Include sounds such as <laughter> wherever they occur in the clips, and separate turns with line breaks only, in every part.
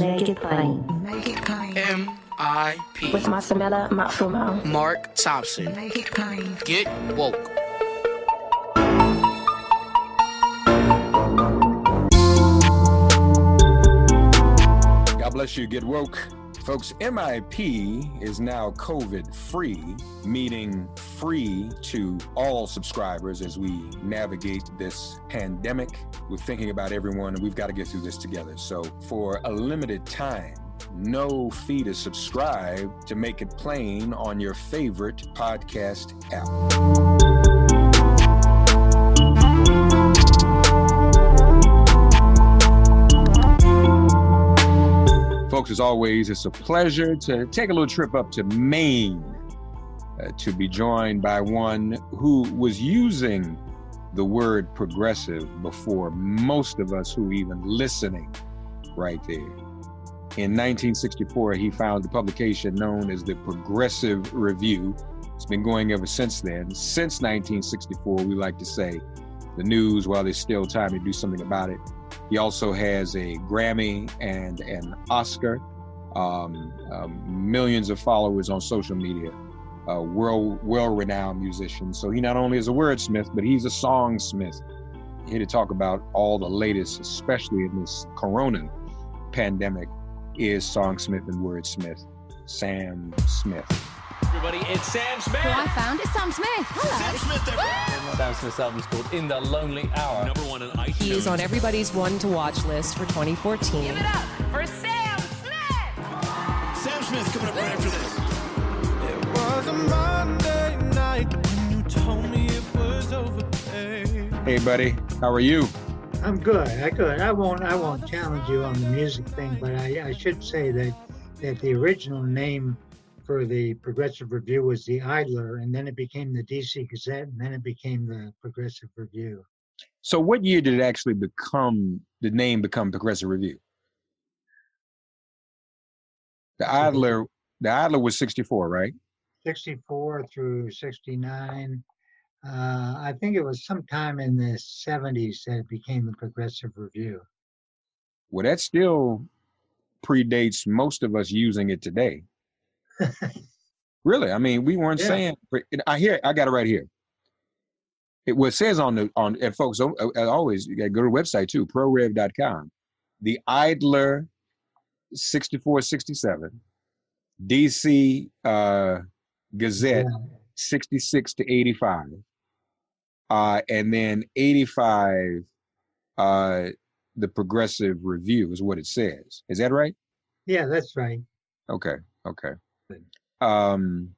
Make it plain.
Make it plain.
M.I.P.
With Masamela Matfumo.
Mark Thompson.
Make it plain.
Get woke.
God bless you. Get woke. Folks, MIP is now COVID free, meaning free to all subscribers as we navigate this pandemic. We're thinking about everyone and we've got to get through this together. So, for a limited time, no fee to subscribe to make it plain on your favorite podcast app. Folks, as always, it's a pleasure to take a little trip up to Maine uh, to be joined by one who was using the word progressive before most of us who even listening right there. In 1964, he founded a publication known as the Progressive Review. It's been going ever since then. Since 1964, we like to say the news while there's still time to do something about it. He also has a Grammy and an Oscar, um, um, millions of followers on social media, a world well-renowned musician. So he not only is a wordsmith, but he's a songsmith. Here to talk about all the latest, especially in this Corona pandemic, is songsmith and wordsmith Sam Smith.
Everybody, it's Sam Smith.
Who I found is Sam Smith. Hello.
Sam Smith. Sam Smith's album's called In the Lonely Hour. Number one on iTunes.
He is on everybody's one to watch list for 2014.
Give it up for Sam Smith.
Sam Smith coming up right after this.
It was a Monday night when you told me it was over, babe.
Hey, buddy, how are you?
I'm good. I good. I won't. I won't challenge you on the music thing, but I, I should say that that the original name for the Progressive Review was the Idler, and then it became the DC Gazette, and then it became the Progressive Review.
So, what year did it actually become the name become Progressive Review? The Idler, the Idler was '64, right?
64 through 69. Uh, I think it was sometime in the 70s that it became the Progressive Review.
Well, that still predates most of us using it today. <laughs> really, I mean, we weren't
Yeah.
saying. I hear. I got it right here. It what says on the on and folks as always you got to go to the website too prorev.com. The Idler 6467 DC uh, Gazette
Yeah.
66 to 85 uh, and then 85 uh, the progressive review is what it says is that right
Yeah, that's right.
okay okay. Um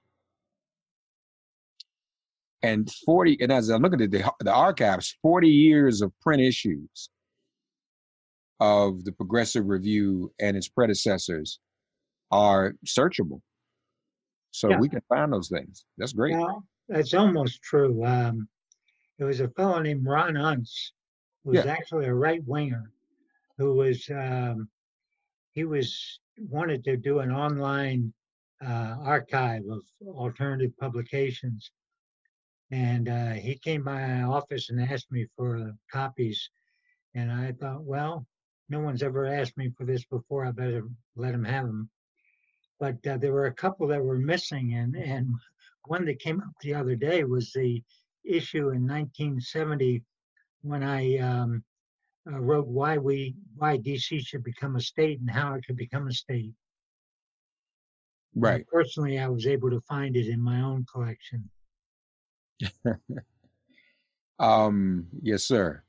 and 40 and as I'm looking at the, the archives 40 years of print issues of the Progressive Review and its predecessors are searchable. So
Yeah.
we can find those things. That's great.
Well, that's almost true. Um, there was a fellow named Ron Unz, who was
Yeah.
actually a right winger, who was um, he was wanted to do an online uh, archive of alternative publications, and uh, he came by my office and asked me for copies, and I thought, well, no one's ever asked me for this before. I better let him have them. But uh, there were a couple that were missing, and and one that came up the other day was the issue in 1970 when I um, uh, wrote why we why DC should become a state and how it could become a state. And
Right.
Fortunately, I was able to find it in my own collection. <laughs>
Um, yes, sir.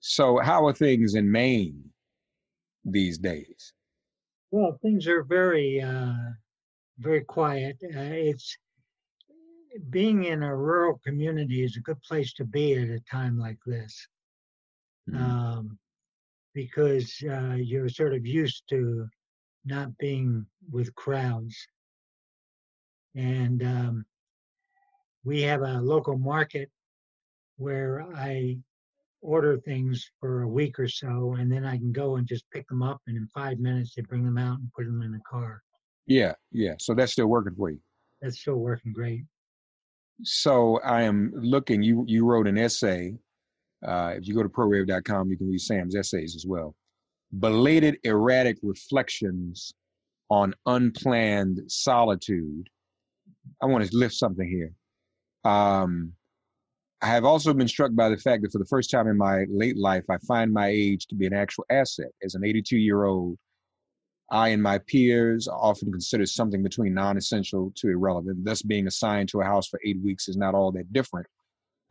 So how are things in Maine these days?
Well, things are very uh, very quiet. Uh, it's being in a rural community is a good place to be at a time like this.
Mhm.
um, because uh, you're sort of used to not being with crowds. And um, we have a local market where I order things for a week or so, and then I can go and just pick them up, and in five minutes they bring them out and put them in the car.
Yeah, yeah. So that's still working for you.
That's still working great.
So I am looking. You you wrote an essay. Uh, if you go to prorev.com, you can read Sam's essays as well. Belated erratic reflections on unplanned solitude. I want to lift something here. Um, I have also been struck by the fact that for the first time in my late life, I find my age to be an actual asset. As an 82 year old, I and my peers are often considered something between non essential to irrelevant. Thus, being assigned to a house for eight weeks is not all that different.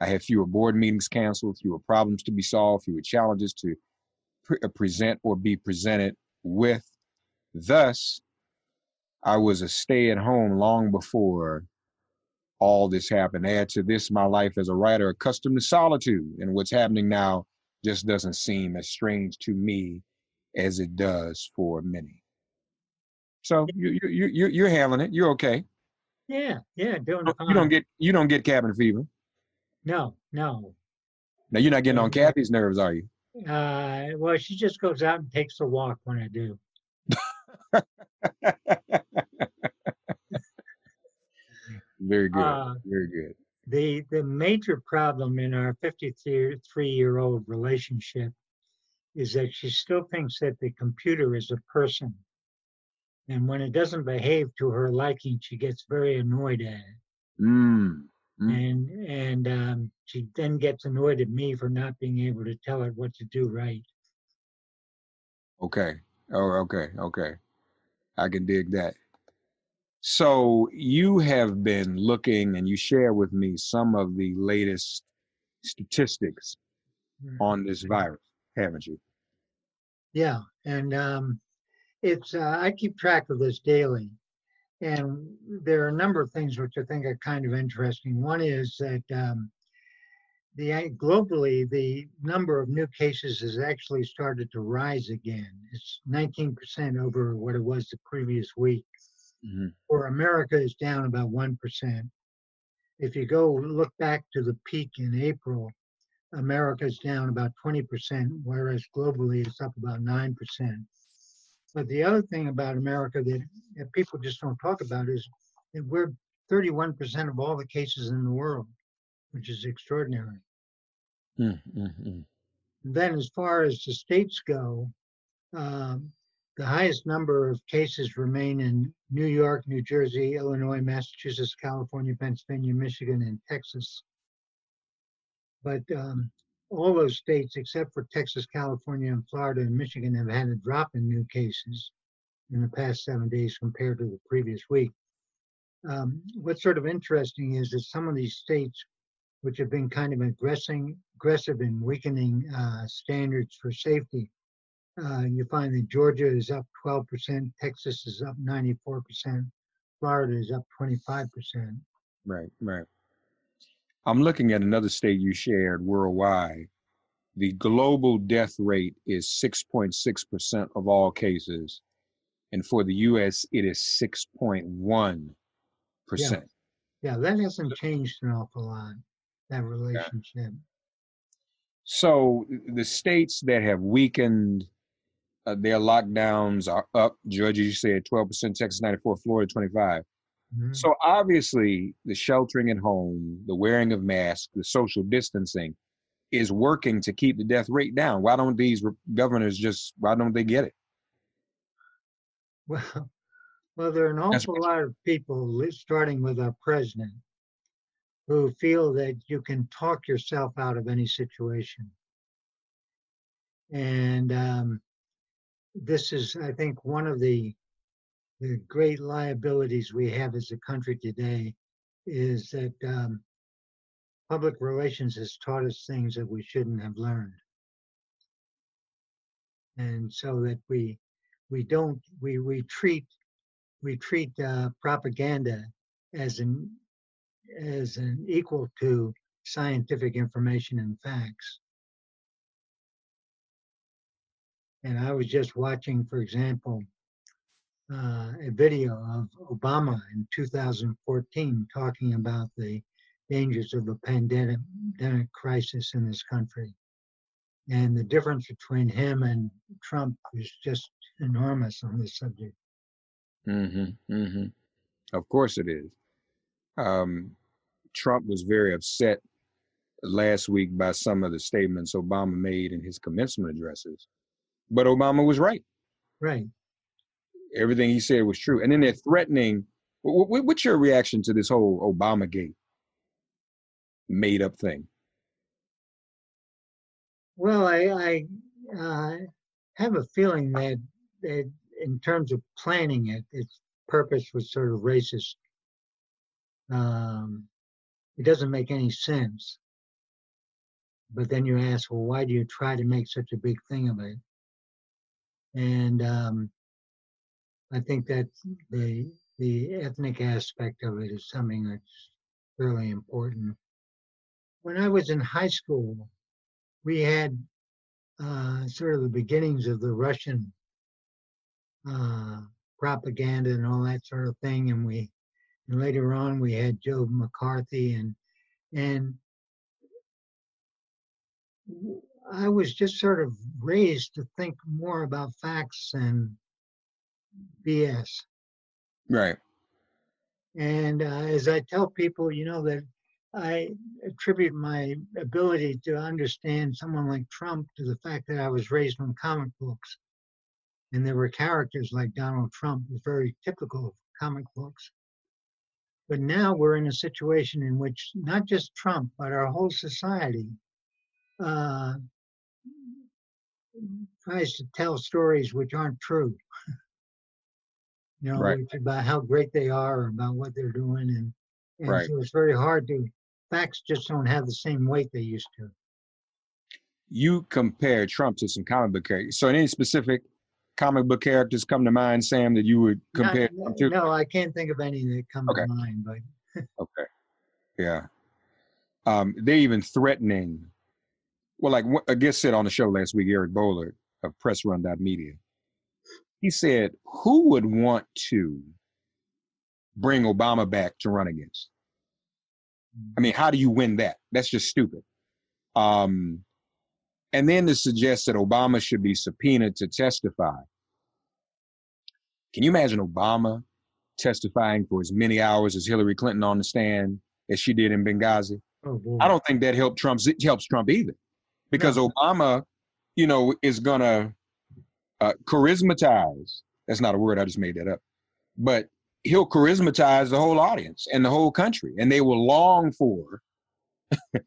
I have fewer board meetings canceled, fewer problems to be solved, fewer challenges to pre- present or be presented with. Thus, I was a stay at home long before all this happened. Add to this my life as a writer accustomed to solitude, and what's happening now just doesn't seem as strange to me as it does for many. So you you you you- you're handling it. You're okay.
Yeah, yeah, doing
You don't get you don't get cabin fever.
no, no.
Now you're not getting on Kathy's nerves, are you?
Uh, well, she just goes out and takes a walk when I do. <laughs>
Very good.
Uh,
Very good.
The the major problem in our 53 year old relationship is that she still thinks that the computer is a person. And when it doesn't behave to her liking, she gets very annoyed at it.
Mm. Mm.
And and um, she then gets annoyed at me for not being able to tell her what to do right.
Okay. Oh, okay. Okay. I can dig that. So you have been looking and you share with me some of the latest statistics
Mm.
on this virus, haven't you?
Yeah, and um, it's uh, I keep track of this daily, and there are a number of things which I think are kind of interesting. One is that um, the uh, globally the number of new cases has actually started to rise again. It's 19% over what it was the previous week.
Mhm.
For America, is down about one percent. If you go look back to the peak in April, America's down about 20%, whereas globally it's up about 9%. But the other thing about America that, that people just don't talk about is that we're 31% of all the cases in the world, which is extraordinary.
Mm, mm, mm.
Then, as far as the states go, um, the highest number of cases remain in New York, New Jersey, Illinois, Massachusetts, California, Pennsylvania, Michigan, and Texas. But um, all those states, except for Texas, California, and Florida and Michigan, have had a drop in new cases in the past seven days compared to the previous week. Um, what's sort of interesting is that some of these states, which have been kind of aggressing, aggressive in weakening uh, standards for safety, uh, you find that Georgia is up 12%, Texas is up 94%, Florida is up 25%.
Right, right. I'm looking at another state you shared worldwide the global death rate is 6.6% of all cases. And for the US, it is 6.1%.
Yeah. yeah, that hasn't changed an awful lot, that relationship. Yeah.
So the states that have weakened uh, their lockdowns are up. Georgia, you said 12%, Texas 94, Florida 25. Mm-hmm. So obviously, the sheltering at home, the wearing of masks, the social distancing is working to keep the death rate down. Why don't these governors just, why don't they get it?
Well, well, there are an awful lot of people, starting with our president, who feel that you can talk yourself out of any situation. And um, this is, I think, one of the the great liabilities we have as a country today is that um, public relations has taught us things that we shouldn't have learned, and so that we we don't we we treat we treat uh, propaganda as an as an equal to scientific information and facts. And I was just watching, for example, uh, a video of Obama in 2014 talking about the dangers of a pandemic, pandemic crisis in this country. And the difference between him and Trump is just enormous on this subject.
Mm-hmm. Mm-hmm. Of course it is. Um, Trump was very upset last week by some of the statements Obama made in his commencement addresses. But Obama was right.
Right.
Everything he said was true. And then they're threatening. What's your reaction to this whole Obama gate made up thing?
Well, I, I uh, have a feeling that, that in terms of planning it, its purpose was sort of racist. Um, it doesn't make any sense. But then you ask, well, why do you try to make such a big thing of it? And um, I think that the the ethnic aspect of it is something that's really important. When I was in high school, we had uh, sort of the beginnings of the Russian uh, propaganda and all that sort of thing, and we and later on we had Joe McCarthy and and I was just sort of raised to think more about facts and BS.
Right.
And uh, as I tell people, you know, that I attribute my ability to understand someone like Trump to the fact that I was raised on comic books. And there were characters like Donald Trump, was very typical of comic books. But now we're in a situation in which not just Trump, but our whole society uh, tries to tell stories which aren't true. <laughs> you know, right. about how great they are or about what they're doing. And, and right. so it's very hard to, facts just don't have the same weight they used to.
You compare Trump to some comic book characters. So, any specific comic book characters come to mind, Sam, that you would compare
Not, to? No, I can't think of any that come okay. to mind. But
okay, yeah, um, they're even threatening well, like a guest said on the show last week, Eric Boehlert of PressRun.media, he said, who would want to bring Obama back to run against? I mean, how do you win that? That's just stupid. Um, and then to suggest that Obama should be subpoenaed to testify. Can you imagine Obama testifying for as many hours as Hillary Clinton on the stand as she did in Benghazi? Oh, I don't think that helped Trump helps Trump either because no. Obama, you know, is gonna uh, charismatize. That's not a word. I just made that up. But he'll charismatize the whole audience and the whole country, and they will long for <laughs>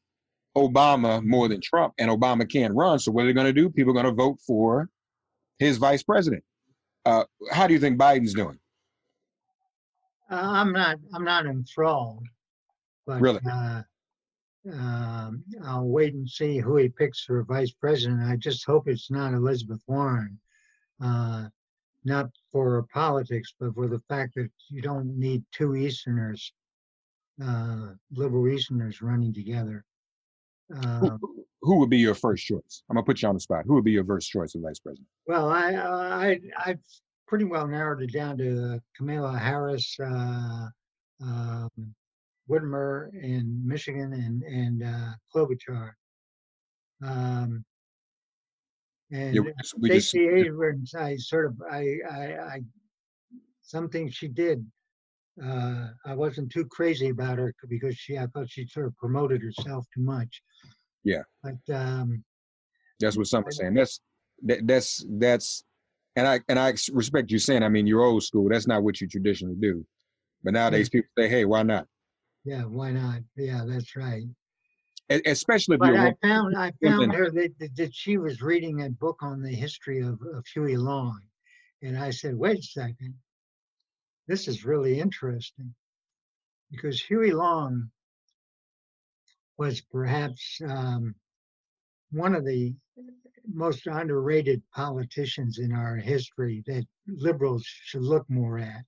Obama more than Trump. And Obama can't run, so what are they going to do? People are going to vote for his vice president. Uh, how do you think Biden's doing?
Uh, I'm not. I'm not enthralled. But,
really?
Uh, um, I'll wait and see who he picks for vice president. I just hope it's not Elizabeth Warren, uh, not for politics, but for the fact that you don't need two Easterners, uh, liberal Easterners running together.
Uh, who would be your first choice? I'm gonna put you on the spot. Who would be your first choice of vice president?
Well, I I I've pretty well narrowed it down to uh, Kamala Harris, uh, um, Whitmer in Michigan, and and uh, Klobuchar. Um, and
Yeah, we just- we just-
Stacey Abrams, I sort of I I, I some things she did. Uh, I wasn't too crazy about her because she I thought she sort of promoted herself too much.
Yeah.
But um,
That's what some are saying. That's that, that's that's and I and I respect you saying. I mean, you're old school. That's not what you traditionally do. But nowadays, people say, "Hey, why not?"
Yeah, why not? Yeah, that's right.
Especially if
But
you're.
I found I found her that, that, that she was reading a book on the history of, of Huey Long, and I said, "Wait a second, this is really interesting," because Huey Long was perhaps um, one of the most underrated politicians in our history that liberals should look more at.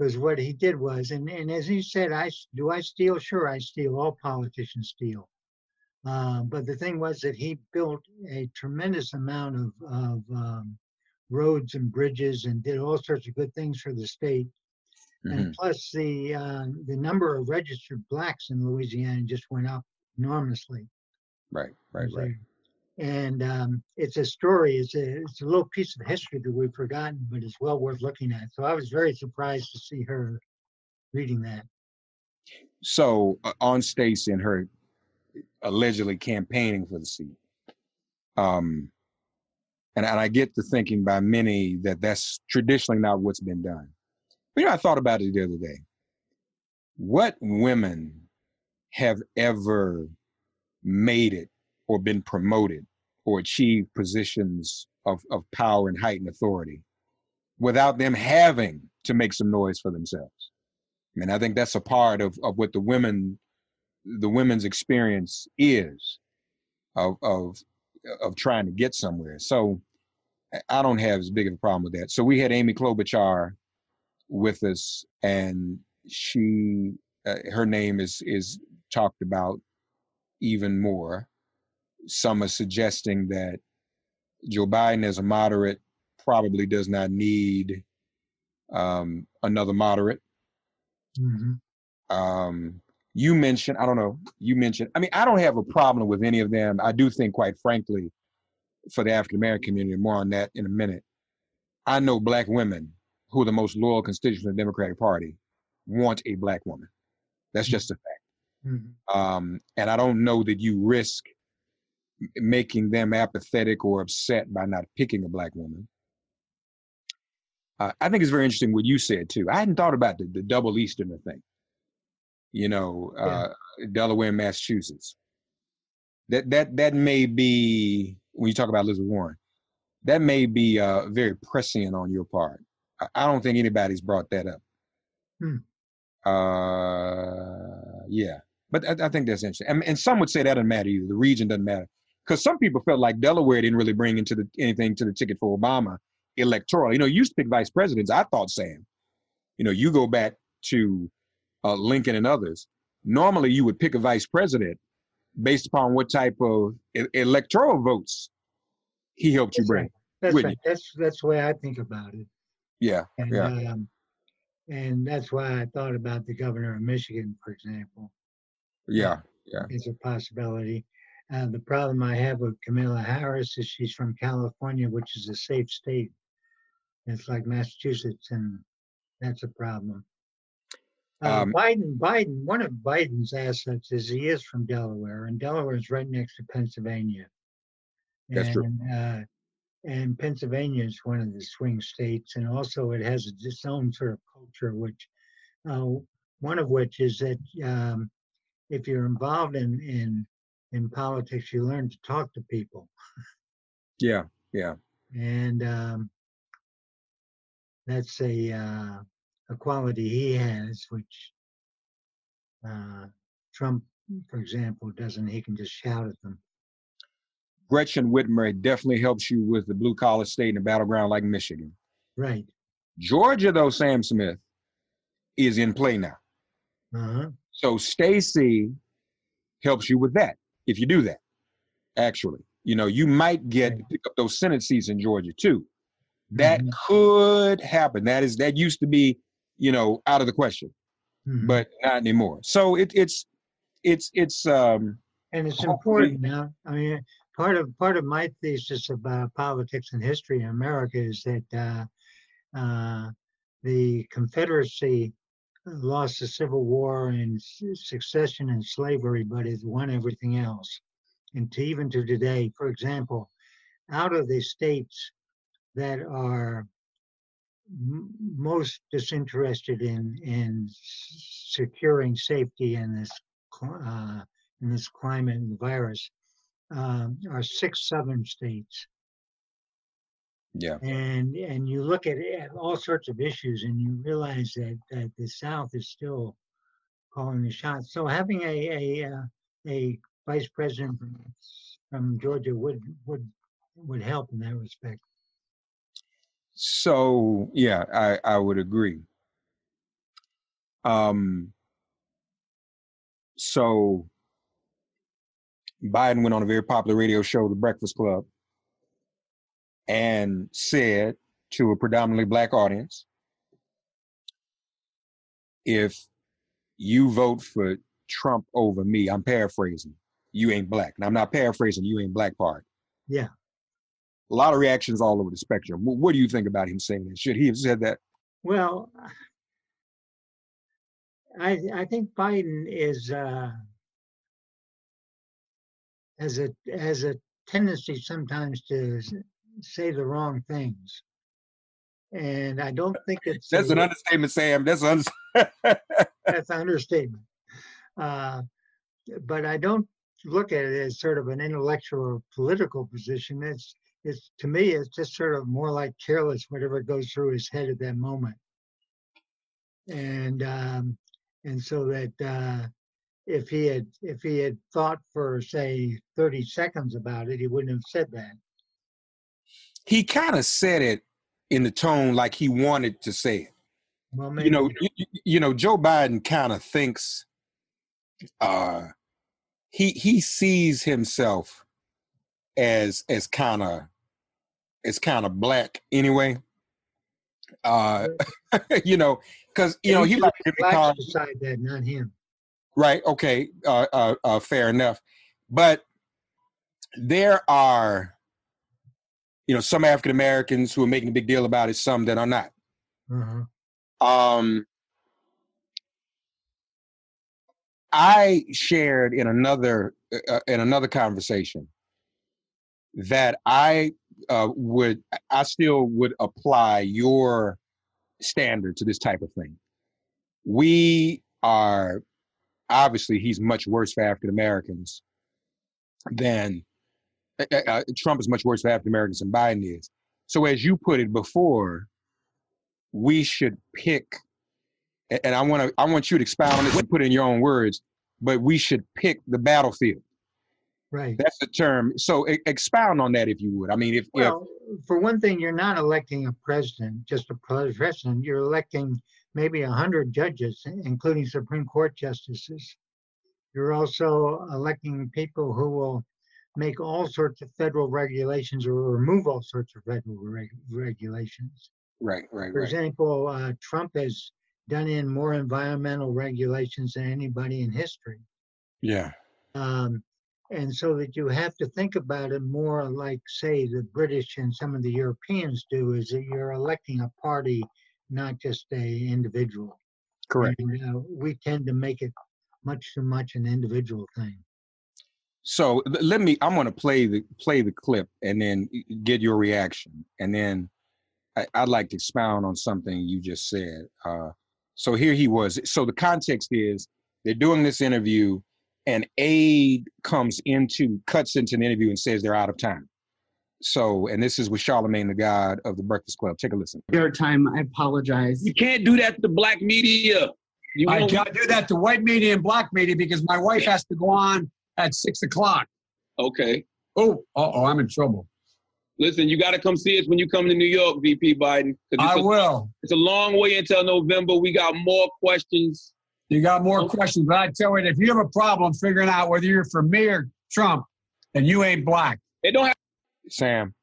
Because what he did was, and, and as he said, I do I steal? Sure, I steal. All politicians steal. Uh, but the thing was that he built a tremendous amount of, of um, roads and bridges and did all sorts of good things for the state.
Mhm.
And plus, the uh, the number of registered blacks in Louisiana just went up enormously.
Right, right, right.
And um, it's a story. It's a it's a little piece of history that we've forgotten, but it's well worth looking at. So I was very surprised to see her reading that.
So uh, on Stacey and her allegedly campaigning for the seat, um, and, and I get the thinking by many that that's traditionally not what's been done. But you know, I thought about it the other day. What women have ever made it or been promoted or achieve positions of, of power and height and authority without them having to make some noise for themselves? Mean, I think that's a part of, of what the women, the women's experience is of, of, of trying to get somewhere. So I- I don't have as big of a problem with that. So we had Amy Klobuchar with us and she, uh, her name is, is talked about even more. Some are suggesting that Joe Biden as a moderate probably does not need um, another moderate.
Mhm.
Um, you mentioned, I don't know, you mentioned, I mean, I don't have a problem with any of them. I do think, quite frankly, for the African American community, more on that in a minute. I know black women who are the most loyal constituents of the Democratic Party want a black woman. That's just a fact.
Mhm.
Um, and I don't know that you risk making them apathetic or upset by not picking a black woman. Uh, I think it's very interesting what you said too. I hadn't thought about the, the double Easterner thing. You know, uh, Delaware and Massachusetts. That that that may be when you talk about Elizabeth Warren. That may be uh, very prescient on your part. I, I don't think anybody's brought that up.
Hmm.
Uh, yeah, but I, I think that's interesting. And, and some would say that doesn't matter either. The region doesn't matter because some people felt like Delaware didn't really bring into the anything to the ticket for Obama electoral. You know, you used to pick vice presidents. I thought, Sam, you know, you go back to uh, Lincoln and others. Normally, you would pick a vice president based upon what type of e- electoral votes he helped you bring.
right. That's right. That's that's the way I think about it.
Yeah,
And,
yeah,
um, and that's why I thought about the governor of Michigan, for example,
yeah, yeah.
as a possibility. Uh, the problem I have with Kamala Harris is she's from California, which is a safe state. It's like Massachusetts, and that's a problem. Uh,
Um,
Biden, Biden, one of Biden's assets is he is from Delaware, and Delaware is right next to Pennsylvania.
That's true.
And, uh, and Pennsylvania is one of the swing states, and also it has its own sort of culture, which uh, one of which is that um, if you're involved in in in politics, you learn to talk to people,
Yeah, yeah.
and um, that's a uh, a quality he has, which uh, Trump, for example, doesn't. He can just shout at them.
Gretchen Whitmer definitely helps you with the blue collar state and a battleground like Michigan.
Right.
Georgia, though, Sam Smith is in play now.
Uh-huh.
So Stacy helps you with that if you do that. Actually, you know, you might get pick up those Senate seats in Georgia too. That mm-hmm. could happen. That is that used to be, you know, out of the question, mm-hmm. but not anymore. So it, it's it's it's um
and it's important now. I mean, part of part of my thesis about politics and history in America is that uh, uh, the Confederacy lost the Civil War and succession and slavery, but has won everything else. And to even to today, for example, out of the states that are m- most disinterested in in securing safety in this uh, in this climate and virus um, are six southern states.
Yeah.
And and you look at, at all sorts of issues and you realize that, that the South is still calling the shots. So having a a, uh, a vice president from, from Georgia would would would help in that respect.
So yeah, I, I would agree. Um so Biden went on a very popular radio show, The Breakfast Club, and said to a predominantly black audience, if you vote for Trump over me, I'm paraphrasing, you ain't black. And I'm not paraphrasing, you ain't black part.
Yeah.
A lot of reactions all over the spectrum. What do you think about him saying that? Should he have said that?
Well, I I think Biden is uh, has a has a tendency sometimes to say the wrong things, and I don't <laughs> think it's
that's a, an understatement, Sam. That's an <laughs>
that's an understatement. Uh, but I don't look at it as sort of an intellectual or political position. It's it's to me it's just sort of more like careless whatever goes through his head at that moment and um, and so that uh, if he had if he had thought for say 30 seconds about it he wouldn't have said that
he kind of said it in the tone like he wanted to say it well maybe. you know you, you know joe biden kind of thinks uh he he sees himself as as kind of as kind of black anyway uh <laughs> you know because you know he like
Jimmy Carter. Decide that, not him.
Right. Okay. Uh, uh, uh, fair enough. But there are, you know, some African Americans who are making a big deal about it, some that are not.
Mm-hmm.
Um, I shared in another uh, uh, in another conversation that I uh, would I still would apply your standard to this type of thing. We are obviously he's much worse for African Americans than uh, Trump is much worse for African Americans than Biden is. So as you put it before, we should pick, and I want to I want you to expound on this and put it in your own words, but we should pick the battlefield.
Right.
That's the term. So expound on that if you would. I mean, if
well, if, for one thing, you're not electing a president, just a president. You're electing maybe a hundred judges, including Supreme Court justices. You're also electing people who will make all sorts of federal regulations or remove all sorts of federal reg- regulations.
Right, right.
For
right.
example, uh, Trump has done in more environmental regulations than anybody in history.
Yeah.
Um, and so that you have to think about it more like say the british and some of the europeans do is that you're electing a party not just a individual
correct
and, uh, we tend to make it much too much an individual thing
so let me i'm going to play the play the clip and then get your reaction and then I, would like to expound on something you just said uh, so here he was so the context is they're doing this interview and aide comes into, cuts into an interview and says they're out of time. So, and this is with Charlemagne the God of the Breakfast Club. Take a listen.
Your time, I apologize.
You can't do that to black media.
You I can't do that to white media and black media because my wife has to go on at six o'clock.
Okay.
Oh, oh, I'm in trouble.
Listen, you got to come see us when you come to New York, VP Biden.
I
a,
will.
It's a long way until November. We got more questions
you got more questions, but I tell you, if you have a problem figuring out whether you're for me or Trump, and you ain't black.
It don't have
Sam.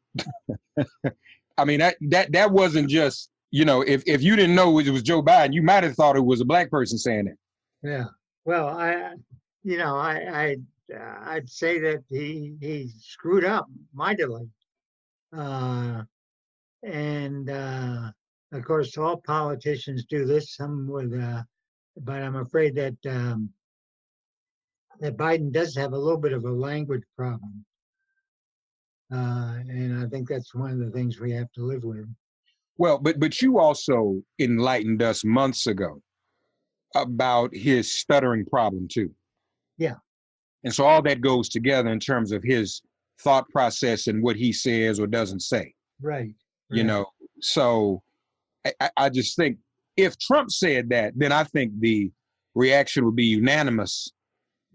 <laughs> I mean that that that wasn't just you know if if you didn't know it was Joe Biden, you might have thought it was a black person saying it.
Yeah. Well, I, you know, I, I, uh, I'd say that he he screwed up mightily, uh, and uh, of course, all politicians do this. Some with, uh, but I'm afraid that um, that Biden does have a little bit of a language problem, uh, and I think that's one of the things we have to live with.
Well, but but you also enlightened us months ago about his stuttering problem too.
Yeah.
And so all that goes together in terms of his thought process and what he says or doesn't say.
Right.
You know, so I, I just think if Trump said that, then I think the reaction would be unanimous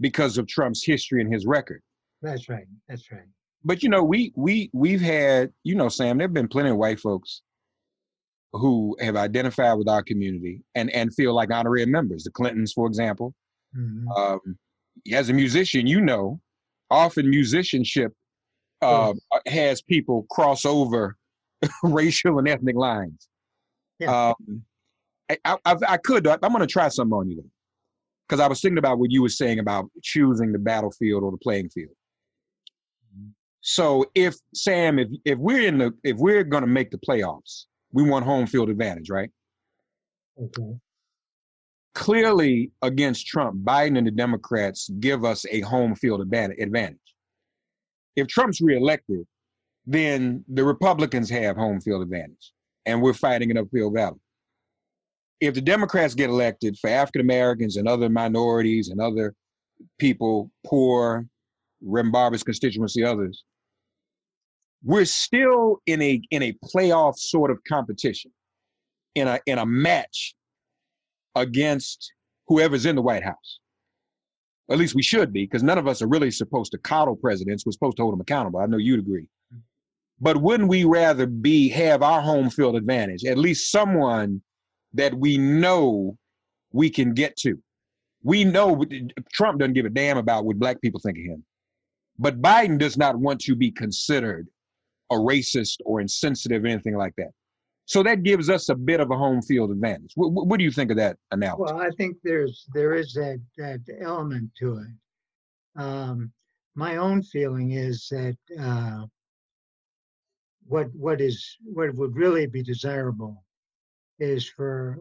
because of Trump's history and his record.
That's right. That's right.
But you know, we we we've had, you know, Sam, there've been plenty of white folks who have identified with our community and and feel like honorary members. The Clintons, for example.
Mm-hmm.
Um, as a musician, you know, often musicianship uh, has people cross over <laughs> racial and ethnic lines.
Yeah.
Um, I, I, I could. I'm going to try something on you though, because I was thinking about what you were saying about choosing the battlefield or the playing field. So if Sam, if if we're in the if we're going to make the playoffs, we want home field advantage, right?
Okay.
Clearly, against Trump, Biden and the Democrats give us a home field advantage. If Trump's reelected, then the Republicans have home field advantage, and we're fighting an uphill battle. If the Democrats get elected for African Americans and other minorities and other people, poor, Rainbow's constituency, others, we're still in a in a playoff sort of competition, in a in a match against whoever's in the White House. At least we should be, because none of us are really supposed to coddle presidents. We're supposed to hold them accountable. I know you'd agree. But wouldn't we rather be have our home field advantage? At least someone that we know we can get to. We know uh, Trump doesn't give a damn about what black people think of him. But Biden does not want to be considered a racist or insensitive or anything like that. So that gives us a bit of a home field advantage. What, what do you think of that analogy?
Well, I think there's there is that that element to it. Um, my own feeling is that uh, what what is what would really be desirable is for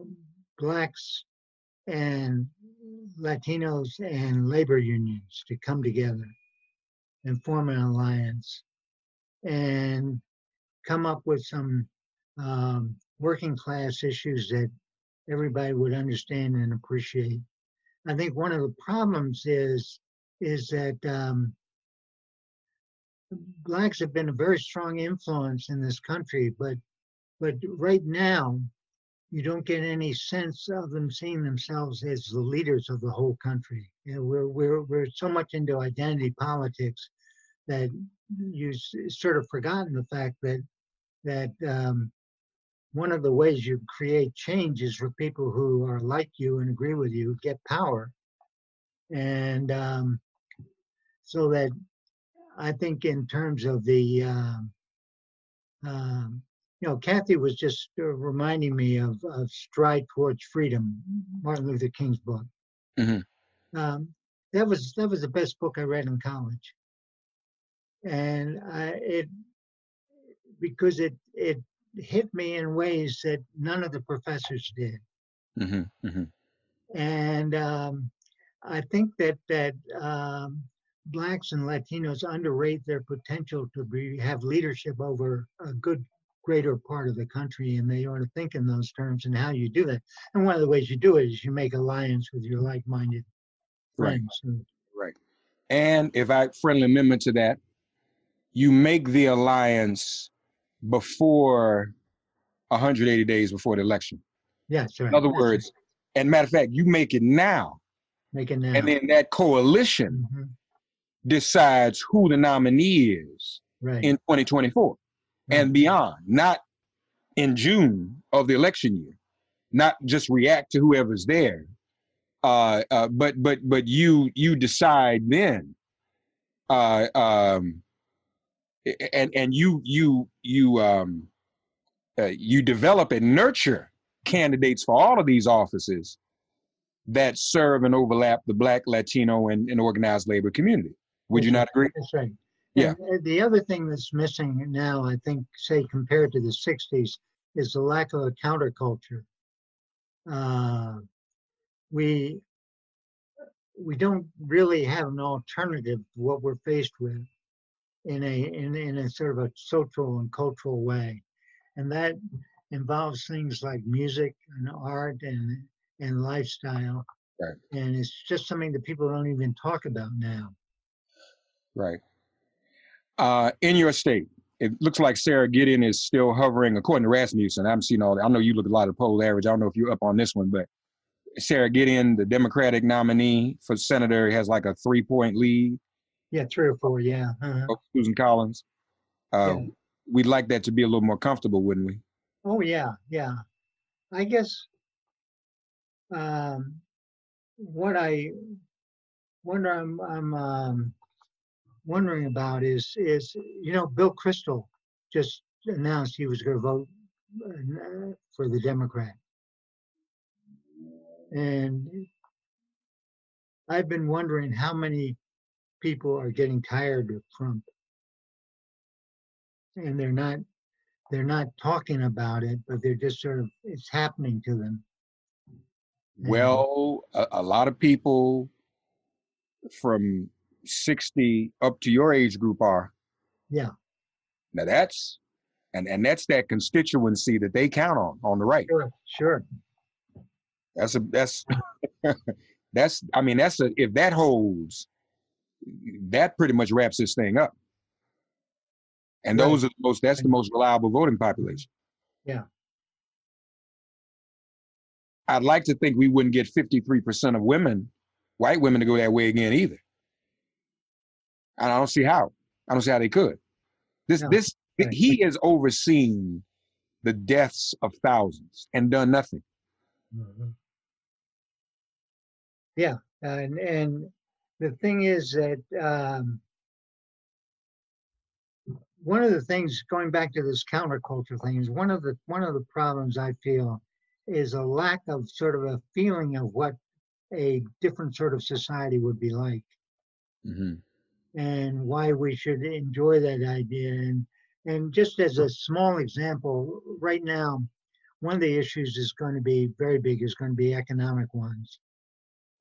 blacks and Latinos and labor unions to come together and form an alliance and come up with some um, working class issues that everybody would understand and appreciate. I think one of the problems is is that um, blacks have been a very strong influence in this country, but but right now you don't get any sense of them seeing themselves as the leaders of the whole country. You know, we're we're we're so much into identity politics that you sort of forgotten the fact that that um, one of the ways you create change is for people who are like you and agree with you get power, and um, so that I think in terms of the um, um, you know, Kathy was just uh, reminding me of, of Stride Towards Freedom, Martin Luther King's book.
Mm-hmm.
Um, that was that was the best book I read in college, and I, it because it it hit me in ways that none of the professors did,
Mm-hmm. Mm-hmm.
and um, I think that that um, blacks and Latinos underrate their potential to be have leadership over a good greater part of the country and they ought to think in those terms and how you do that. And one of the ways you do it is you make alliance with your like-minded
Right.
friends. And
Right. And if I friendly amendment to that, you make the alliance before 180 days before the election.
yes, right.
In other
That's
words, and matter of fact, you make it now,
make it now.
and then that coalition
Mhm.
decides who the nominee is
right.
in 2024 and beyond, not in June of the election year, not just react to whoever's there, uh, uh, but but but you you decide then uh, um, and and you you you um, uh, you develop and nurture candidates for all of these offices that serve and overlap the Black, Latino, and, and organized labor community. Would you not agree?
That's right.
Yeah.
And the other thing that's missing now, I think, say compared to the '60s, is the lack of a counterculture. Uh, we we don't really have an alternative to what we're faced with in a in, in a sort of a social and cultural way and that involves things like music and art and and lifestyle
right
and it's just something that people don't even talk about now
right uh, in your state it looks like Sara Gideon is still hovering, according to Rasmussen. I'm seeing all that. I know you look at a lot of poll average. I don't know if you're up on this one, but Sara Gideon, the Democratic nominee for senator, has like a three point lead.
Yeah, three or four. Yeah. Uh-huh.
Susan Collins. Uh, yeah. We'd like that to be a little more comfortable, wouldn't we?
Oh yeah, yeah. I guess um, what I wonder I'm, I'm um, wondering about is is you know Bill Kristol just announced he was going to vote uh, for the Democrat. And I've been wondering how many people are getting tired of Trump. And they're not they're not talking about it, but they're just sort of it's happening to them.
Well, a, a lot of people from 60 up to your age group are.
Yeah.
Now that's and and that's that constituency that they count on on the right.
Sure, sure.
That's a that's <laughs> that's I mean that's a if that holds, that pretty much wraps this thing up. And right. those are the most that's the most reliable voting population.
Yeah.
I'd like to think we wouldn't get 53% of women, white women, to go that way again either. And I don't see how. I don't see how they could. This no. this right. he has overseen the deaths of thousands and done nothing.
Mm-hmm. Yeah, and and the thing is that um, one of the things going back to this counterculture thing is one of the one of the problems I feel is a lack of sort of a feeling of what a different sort of society would be like,
mm-hmm.
and why we should enjoy that idea. And and just as a small example, right now, one of the issues is going to be very big is going to be economic ones.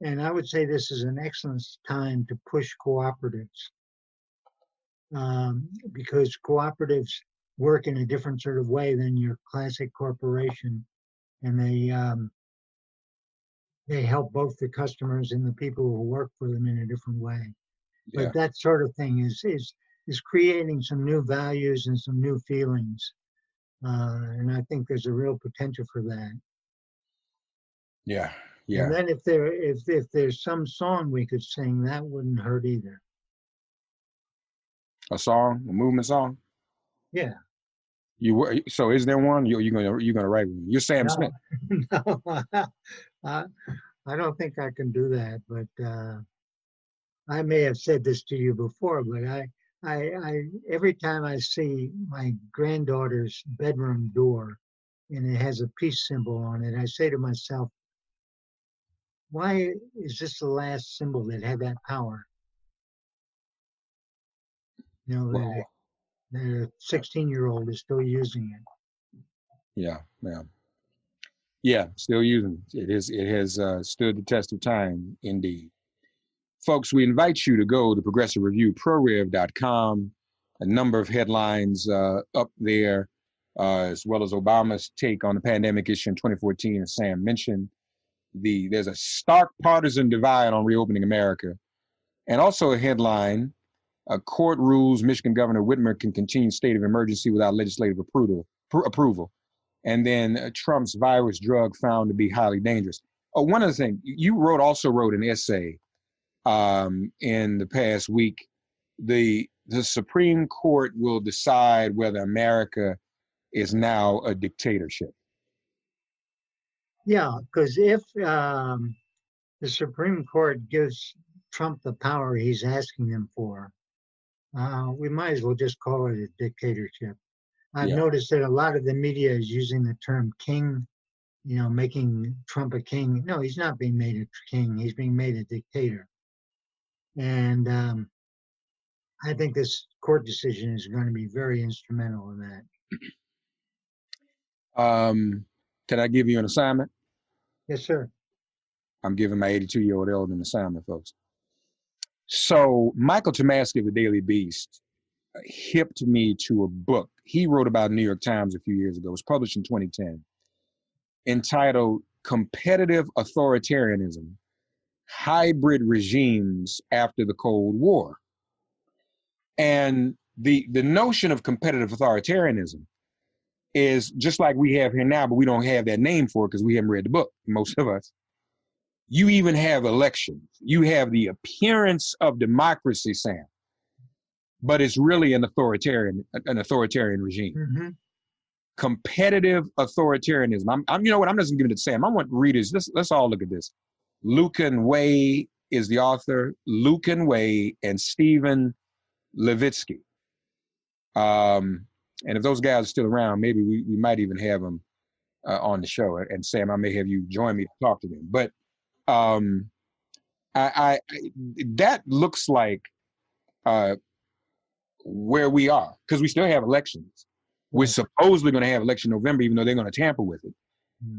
And I would say this is an excellent time to push cooperatives um, because cooperatives work in a different sort of way than your classic corporation, and they um, they help both the customers and the people who work for them in a different way. Yeah. But that sort of thing is is is creating some new values and some new feelings, uh, and I think there's a real potential for that.
Yeah, yeah.
And then if there if if there's some song we could sing, that wouldn't hurt either.
A song, a movement song.
Yeah.
You were so is there one? You you gonna you gonna write one? You're Sam
no,
Smith. <laughs>
no, <laughs> I, I don't think I can do that. But uh, I may have said this to you before. But I I I every time I see my granddaughter's bedroom door, and it has a peace symbol on it, I say to myself, why is this the last symbol that had that power? You know, wow. the 16 year old is still using it.
Yeah, yeah. Yeah, still using it. It is it has uh, stood the test of time indeed. Folks, we invite you to go to Progressive Review, prorev.com. A number of headlines uh, up there, uh, as well as Obama's take on the pandemic issue in 2014, as Sam mentioned the there's a stark partisan divide on reopening America, and also a headline: a court rules Michigan Governor Whitmer can continue state of emergency without legislative approval. Pr- approval, and then uh, Trump's virus drug found to be highly dangerous. Oh, one other thing, you wrote also wrote an essay um, in the past week. The the Supreme Court will decide whether America is now a dictatorship.
Yeah, because if um, the Supreme Court gives Trump the power he's asking him for, Uh, we might as well just call it a dictatorship. I've
Yeah.
noticed that a lot of the media is using the term king, you know, making Trump a king. No, he's not being made a king. He's being made a dictator. And um, I think this court decision is going to be very instrumental in that. <clears throat>
Um, can I give you an assignment?
Yes, sir.
I'm giving my 82 year old elder an assignment, folks. So Michael Tomasky of the Daily Beast hipped me to a book he wrote about New York Times a few years ago. It was published in 2010, entitled "Competitive Authoritarianism: Hybrid Regimes After the Cold War." And the the notion of competitive authoritarianism is just like we have here now, but we don't have that name for it because we haven't read the book, most of us. You even have elections. You have the appearance of democracy, Sam, but it's really an authoritarian, an authoritarian regime.
Mm-hmm.
Competitive authoritarianism. I'm, I'm, you know what? I'm just gonna give it to Sam. I want readers. Let's let's all look at this. Lucan Way is the author. Lucan Way and Steven Levitsky. Um, and if those guys are still around, maybe we, we might even have them uh, on the show. And Sam, I may have you join me to talk to them. But um, I, I, I that looks like uh, where we are because we still have elections. We're supposedly going to have election November, even though they're going to tamper with it.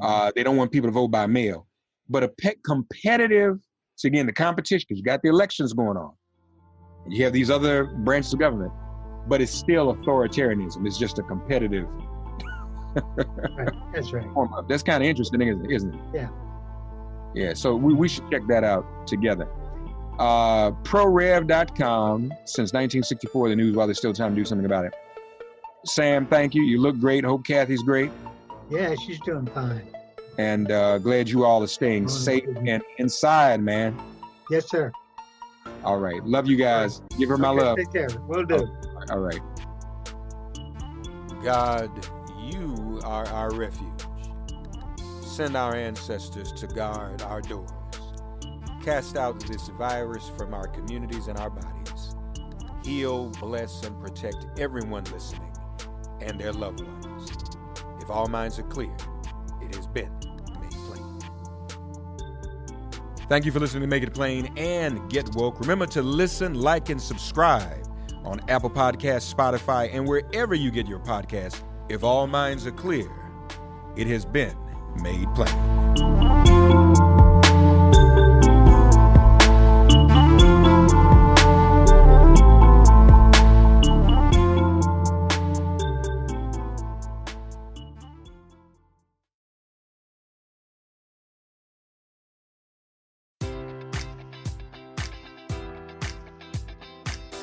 Uh, they don't want people to vote by mail. But a pe- competitive, so again, the competition, because you got the elections going on. You have these other branches of government, but it's still authoritarianism. It's just a competitive.
right. That's right.
form of- That's kind of interesting, isn't it?
Yeah.
Yeah, so we, we should check that out together. Uh, ProRev.com, since 1964, the news, while there's still time to do something about it. Sam, thank you. You look great. Hope Kathy's great.
Yeah, she's doing fine.
And uh, glad you all are staying safe and inside, man.
Yes, sir.
All right. Love you guys. Give her my
Okay,
love.
Take care. Will do.
All right.
God, you are our refuge. Send our ancestors to guard our doors. Cast out this virus from our communities and our bodies. Heal, bless, and protect everyone listening and their loved ones. If all minds are clear, it has been made plain. Thank you for listening to Make It Plain and Get Woke. Remember to listen, like, and subscribe on Apple Podcasts, Spotify, and wherever you get your podcasts. If all minds are clear, it has been made plain.